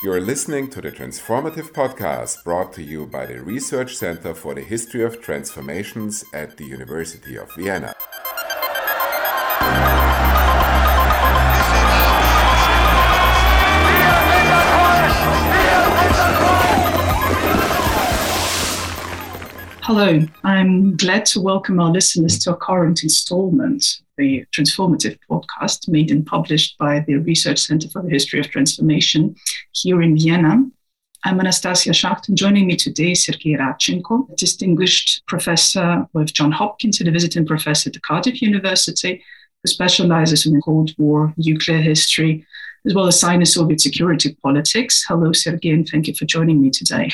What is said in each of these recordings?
You're listening to the Transformative Podcast brought to you by the Research Center for the History of Transformations at the University of Vienna. Hello, I'm glad to welcome our listeners to a current installment, the Transformative podcast, made and published by the Research Center for the History of Transformation here in Vienna. I'm Anastasia Schacht, and joining me today is Sergei Radchenko, a distinguished professor with John Hopkins and a visiting professor at the Cardiff University, who specializes in Cold War, nuclear history, as well as Sino-Soviet security politics. Hello, Sergei, and thank you for joining me today.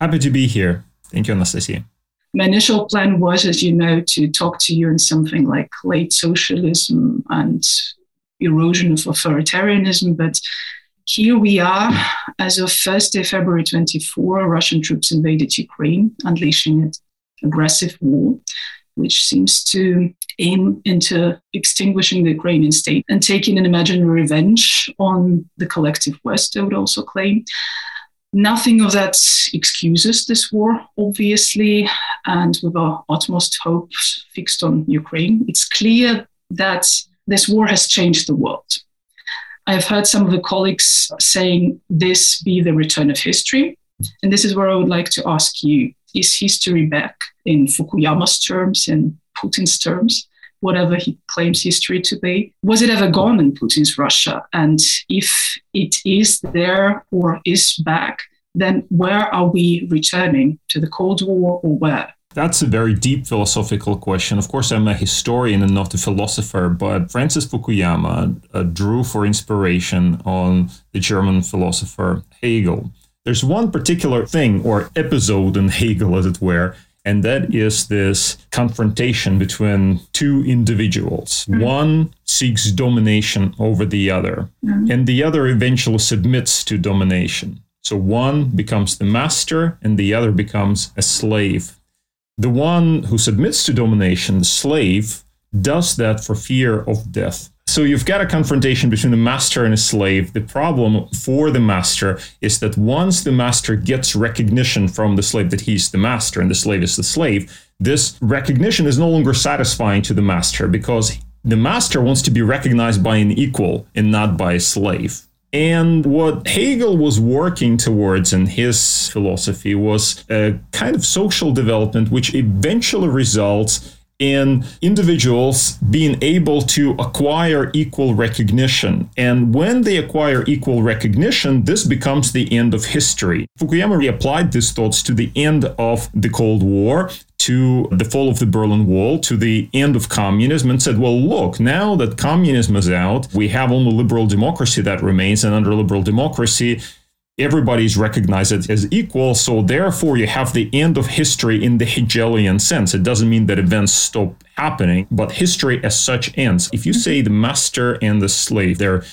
Happy to be here. Thank you, Anastasia my initial plan was, as you know, to talk to you on something like late socialism and erosion of authoritarianism. But here we are. As of Thursday, February 24, Russian troops invaded Ukraine, unleashing an aggressive war, which seems to aim into extinguishing the Ukrainian state and taking an imaginary revenge on the collective West, I would also claim. Nothing of that excuses this war, obviously, and with our utmost hopes fixed on Ukraine, it's clear that this war has changed the world. I've heard some of the colleagues saying this be the return of history. And this is where I would like to ask you is history back in Fukuyama's terms, in Putin's terms? Whatever he claims history to be. Was it ever gone in Putin's Russia? And if it is there or is back, then where are we returning to the Cold War or where? That's a very deep philosophical question. Of course, I'm a historian and not a philosopher, but Francis Fukuyama uh, drew for inspiration on the German philosopher Hegel. There's one particular thing or episode in Hegel, as it were, and that is this confrontation between two individuals. Mm. One seeks domination over the other, mm. and the other eventually submits to domination. So one becomes the master, and the other becomes a slave. The one who submits to domination, the slave, does that for fear of death. So you've got a confrontation between a master and a slave. The problem for the master is that once the master gets recognition from the slave that he's the master and the slave is the slave, this recognition is no longer satisfying to the master because the master wants to be recognized by an equal and not by a slave. And what Hegel was working towards in his philosophy was a kind of social development which eventually results in individuals being able to acquire equal recognition. And when they acquire equal recognition, this becomes the end of history. Fukuyama reapplied these thoughts to the end of the Cold War, to the fall of the Berlin Wall, to the end of communism, and said, well, look, now that communism is out, we have only liberal democracy that remains. And under liberal democracy, everybody's recognized as equal. So therefore, you have the end of history in the Hegelian sense. It doesn't mean that events stop happening, but history as such ends. If you say the master and the slave, they're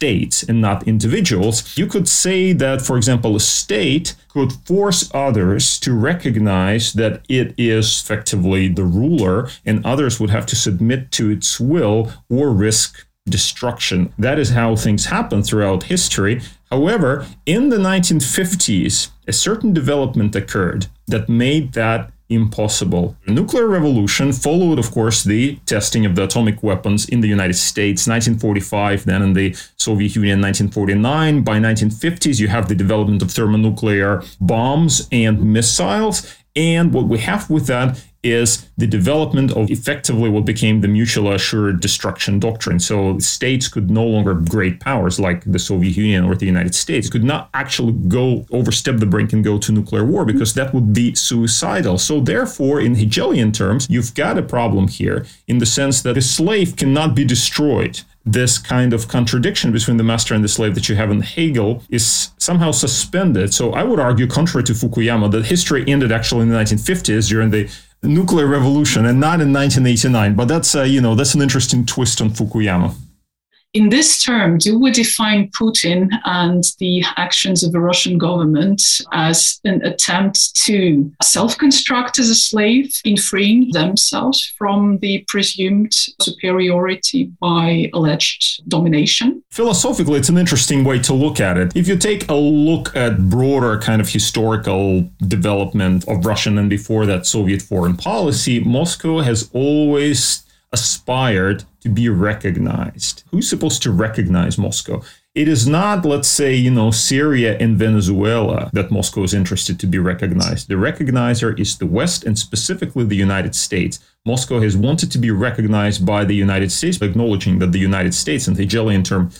states and not individuals, you could say that, for example, a state could force others to recognize that it is effectively the ruler, and others would have to submit to its will or risk destruction. That is how things happen throughout history. However, in the 1950s, a certain development occurred that made that impossible. The nuclear revolution followed, of course, the testing of the atomic weapons in the United States, 1945, then in the Soviet Union, 1949. By 1950s, you have the development of thermonuclear bombs and missiles. And what we have with that is the development of effectively what became the mutually assured destruction doctrine. So states could no longer great powers like the Soviet Union or the United States could not actually go overstep the brink and go to nuclear war because that would be suicidal. So therefore, in Hegelian terms, you've got a problem here in the sense that the slave cannot be destroyed this kind of contradiction between the master and the slave that you have in Hegel is somehow suspended. So I would argue, contrary to Fukuyama, that history ended actually in the 1950s during the nuclear revolution and not in 1989. But that's uh, you know that's an interesting twist on Fukuyama. In this term, do we define Putin and the actions of the Russian government as an attempt to self construct as a slave in freeing themselves from the presumed superiority by alleged domination? Philosophically, it's an interesting way to look at it. If you take a look at broader kind of historical development of Russian and before that Soviet foreign policy, Moscow has always aspired to be recognized. Who's supposed to recognize Moscow? It is not, let's say, you know, Syria and Venezuela that Moscow is interested to be recognized. The recognizer is the West and specifically the United States. Moscow has wanted to be recognized by the United States, acknowledging that the United States, in the Hegelian term,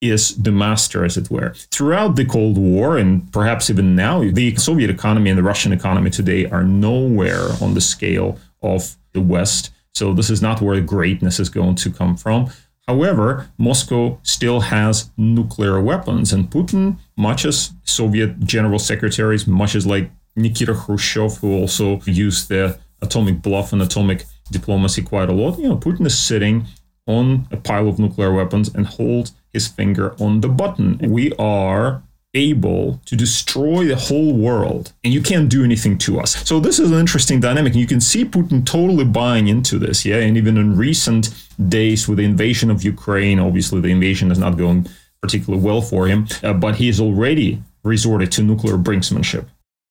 is the master, as it were. Throughout the Cold War, and perhaps even now, the Soviet economy and the Russian economy today are nowhere on the scale of the West. So this is not where greatness is going to come from. However, Moscow still has nuclear weapons, and Putin, much as Soviet general secretaries, much as like Nikita Khrushchev, who also used the atomic bluff and atomic diplomacy quite a lot, you know, Putin is sitting on a pile of nuclear weapons and hold his finger on the button. We are able to destroy the whole world and you can't do anything to us. So this is an interesting dynamic. You can see Putin totally buying into this, yeah. And even in recent days with the invasion of Ukraine, obviously the invasion is not going particularly well for him, uh, but he has already resorted to nuclear brinksmanship.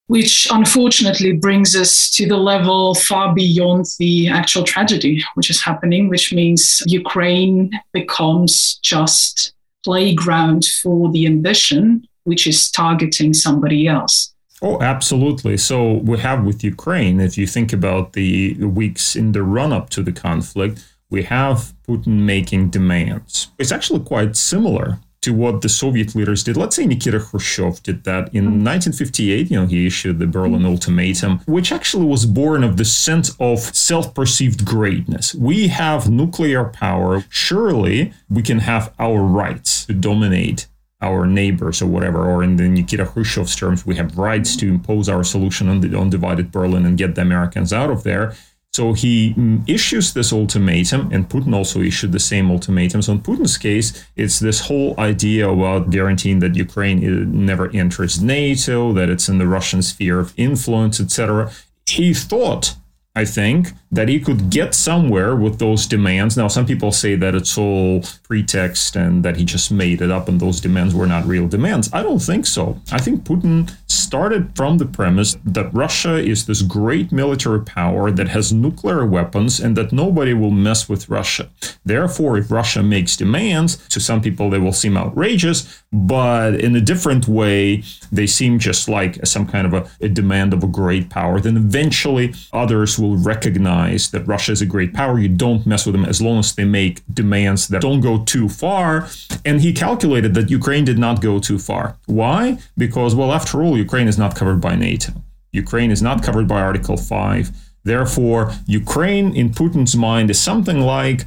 Which unfortunately brings us to the level far beyond the actual tragedy which is happening, which means Ukraine becomes just playground for the ambition which is targeting somebody else. Oh, absolutely. So we have with Ukraine, if you think about the weeks in the run up to the conflict, we have Putin making demands. It's actually quite similar to what the Soviet leaders did. Let's say Nikita Khrushchev did that in 1958. Mm-hmm. You know, he issued the Berlin mm-hmm. Ultimatum, which actually was born of the sense of self perceived greatness. We have nuclear power. Surely we can have our rights to dominate our neighbors or whatever, or in the Nikita Khrushchev's terms, we have rights to impose our solution on the undivided Berlin and get the Americans out of there. So he mm, issues this ultimatum, and Putin also issued the same ultimatum. So in Putin's case, it's this whole idea about guaranteeing that Ukraine uh, never enters NATO, that it's in the Russian sphere of influence, etc. He thought I think, that he could get somewhere with those demands. Now, some people say that it's all pretext and that he just made it up and those demands were not real demands. I don't think so. I think Putin started from the premise that Russia is this great military power that has nuclear weapons and that nobody will mess with Russia. Therefore, if Russia makes demands, to some people they will seem outrageous, but in a different way, they seem just like some kind of a, a demand of a great power. Then eventually others will recognize that Russia is a great power. You don't mess with them as long as they make demands that don't go too far. And he calculated that Ukraine did not go too far. Why? Because, well, after all, Ukraine is not covered by NATO. Ukraine is not covered by Article 5. Therefore, Ukraine, in Putin's mind, is something like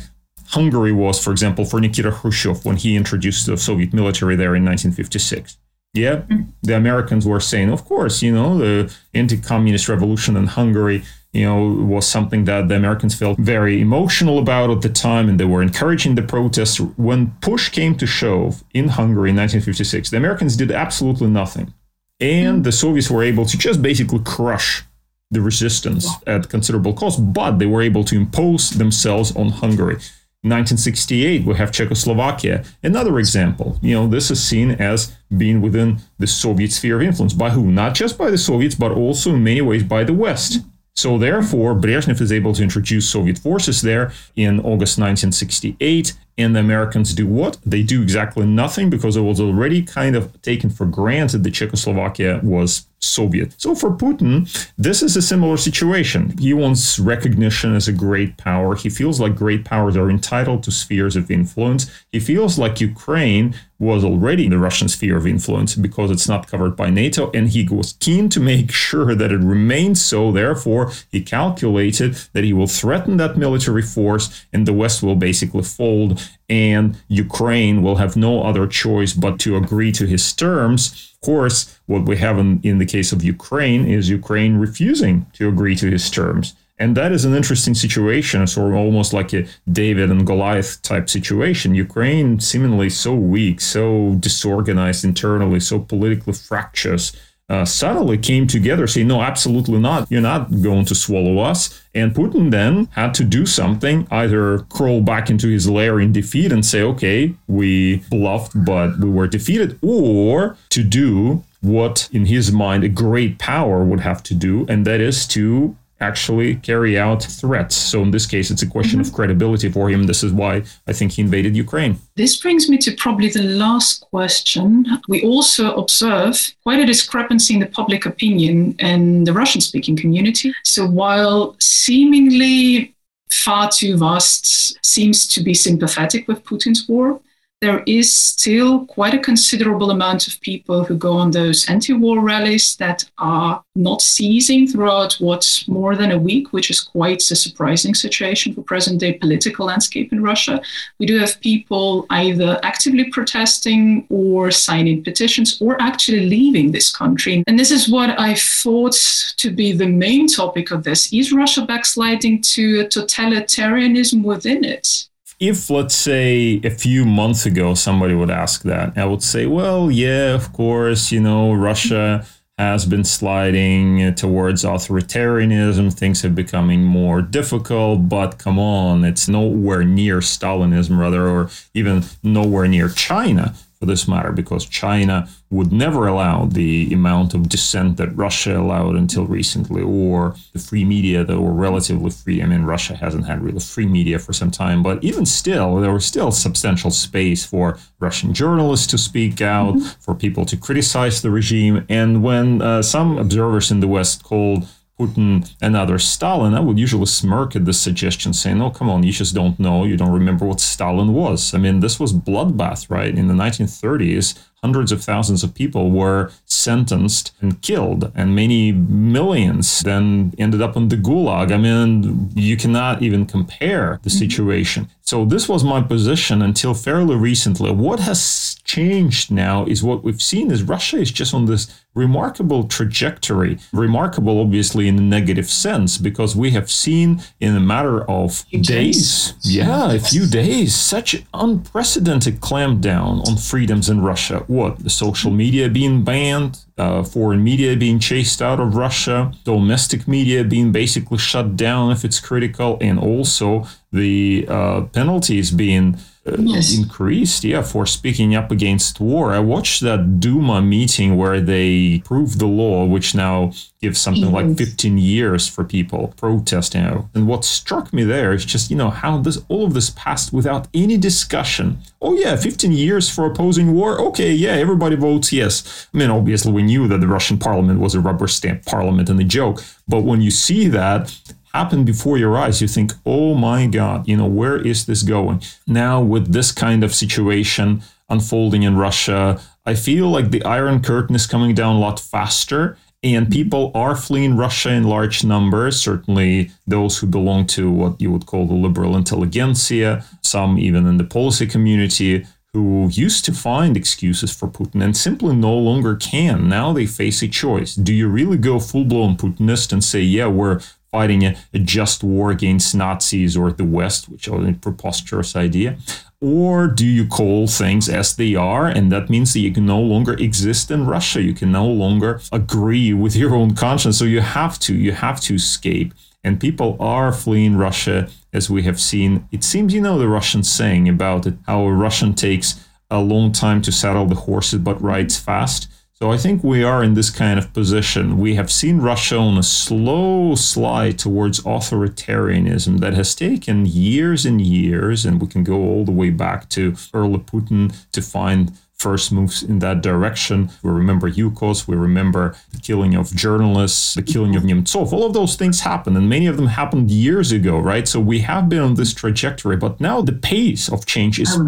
Hungary was, for example, for Nikita Khrushchev when he introduced the Soviet military there in 1956. Yeah, the Americans were saying, of course, you know, the anti communist revolution in Hungary you know, was something that the Americans felt very emotional about at the time, and they were encouraging the protests. When push came to shove in Hungary in 1956, the Americans did absolutely nothing. And the Soviets were able to just basically crush the resistance at considerable cost, but they were able to impose themselves on Hungary. 1968, we have Czechoslovakia. Another example. You know, this is seen as being within the Soviet sphere of influence. By who? Not just by the Soviets, but also in many ways by the West. So therefore, Brezhnev is able to introduce Soviet forces there in August 1968. And the Americans do what? They do exactly nothing because it was already kind of taken for granted that Czechoslovakia was Soviet. So for Putin, this is a similar situation. He wants recognition as a great power. He feels like great powers are entitled to spheres of influence. He feels like Ukraine was already in the Russian sphere of influence because it's not covered by NATO, and he was keen to make sure that it remains so. Therefore, he calculated that he will threaten that military force, and the West will basically fold, and Ukraine will have no other choice but to agree to his terms of course, what we have in, in the case of Ukraine is Ukraine refusing to agree to his terms. And that is an interesting situation, sort of almost like a David and Goliath type situation. Ukraine, seemingly so weak, so disorganized internally, so politically fractious, uh, suddenly came together, saying, "No, absolutely not. You're not going to swallow us." And Putin then had to do something, either crawl back into his lair in defeat and say, "Okay, we bluffed, but we were defeated," or to do what, in his mind, a great power would have to do, and that is to actually carry out threats. So in this case, it's a question mm-hmm. of credibility for him. This is why I think he invaded Ukraine. This brings me to probably the last question. We also observe quite a discrepancy in the public opinion in the Russian speaking community. So while seemingly far too vast seems to be sympathetic with Putin's war, there is still quite a considerable amount of people who go on those anti war rallies that are not ceasing throughout what's more than a week, which is quite a surprising situation for present day political landscape in Russia. We do have people either actively protesting or signing petitions or actually leaving this country. And this is what I thought to be the main topic of this. Is Russia backsliding to totalitarianism within it? If let's say a few months ago somebody would ask that i would say well yeah of course you know russia has been sliding towards authoritarianism. Things have becoming more difficult but come on it's nowhere near stalinism rather or even nowhere near china for this matter, because China would never allow the amount of dissent that Russia allowed until recently, or the free media that were relatively free. I mean, Russia hasn't had really free media for some time, but even still, there was still substantial space for Russian journalists to speak out, mm-hmm. for people to criticize the regime. And when uh, some observers in the West called Putin another Stalin, I would usually smirk at this suggestion, saying, "Oh, come on, you just don't know. You don't remember what Stalin was." I mean, this was bloodbath, right? In the 1930s, hundreds of thousands of people were sentenced and killed, and many millions then ended up in the gulag. I mean, you cannot even compare the mm-hmm. situation. So, this was my position until fairly recently. What has changed now is what we've seen is Russia is just on this remarkable trajectory. Remarkable, obviously, in a negative sense, because we have seen in a matter of days, yeah, a few days, such unprecedented clampdown on freedoms in Russia what? The social media being banned, uh, foreign media being chased out of Russia, domestic media being basically shut down if it's critical, and also the uh, penalties being uh, yes. increased, yeah, for speaking up against war. I watched that Duma meeting where they approved the law, which now gives something yes. like 15 years for people protesting. And what struck me there is just, you know, how this all of this passed without any discussion. Oh yeah, 15 years for opposing war. Okay, yeah, everybody votes yes. I mean, obviously we knew that the Russian parliament was a rubber stamp parliament and a joke, but when you see that happen before your eyes, you think, oh my God, you know, where is this going? Now, with this kind of situation unfolding in Russia, I feel like the Iron Curtain is coming down a lot faster. And mm-hmm. people are fleeing Russia in large numbers, certainly those who belong to what you would call the liberal intelligentsia, some even in the policy community who used to find excuses for Putin and simply no longer can. Now they face a choice. Do you really go full blown Putinist and say, yeah, we're fighting a, a, just war against Nazis or the West, which is a preposterous idea? Or do you call things as they are? And that means that you can no longer exist in Russia. You can no longer agree with your own conscience. So you have to, you have to escape. And people are fleeing Russia, as we have seen. It seems, you know, the Russian saying about it, how a Russian takes a long time to saddle the horses but rides fast. So I think we are in this kind of position. We have seen Russia on a slow slide towards authoritarianism that has taken years and years, and we can go all the way back to early Putin to find first moves in that direction. We remember Yukos, we remember the killing of journalists, the killing of Nemtsov. All of those things happened, and many of them happened years ago, right? So we have been on this trajectory, but now the pace of change is,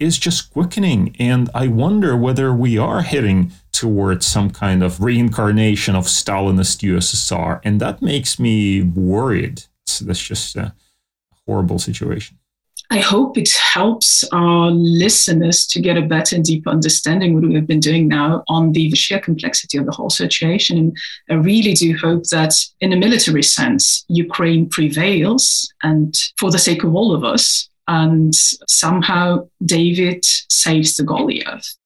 is just quickening. And I wonder whether we are heading towards some kind of reincarnation of Stalinist USSR. And that makes me worried. That's just a horrible situation. I hope it helps our listeners to get a better and deeper understanding what we have been doing now on the sheer complexity of the whole situation. And I really do hope that, in a military sense, Ukraine prevails, and for the sake of all of us, and somehow David saves the Goliath.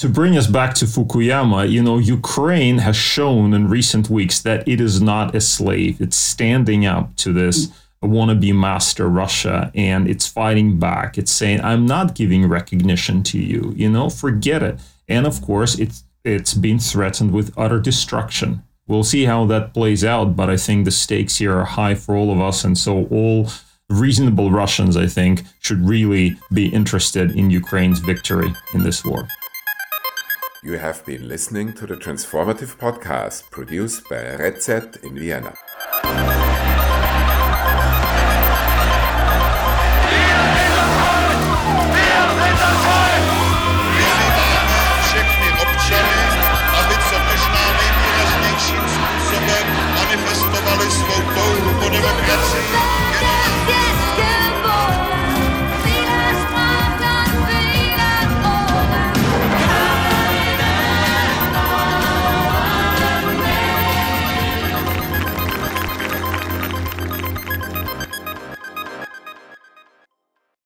To bring us back to Fukuyama, you know, Ukraine has shown in recent weeks that it is not a slave. It's standing up to this wannabe master Russia and it's fighting back. It's saying, I'm not giving recognition to you, you know, forget it. And of course, it's it's been threatened with utter destruction. We'll see how that plays out, but I think the stakes here are high for all of us. And so all reasonable Russians, I think, should really be interested in Ukraine's victory in this war. You have been listening to the Transformative Podcast produced by RECET in Vienna.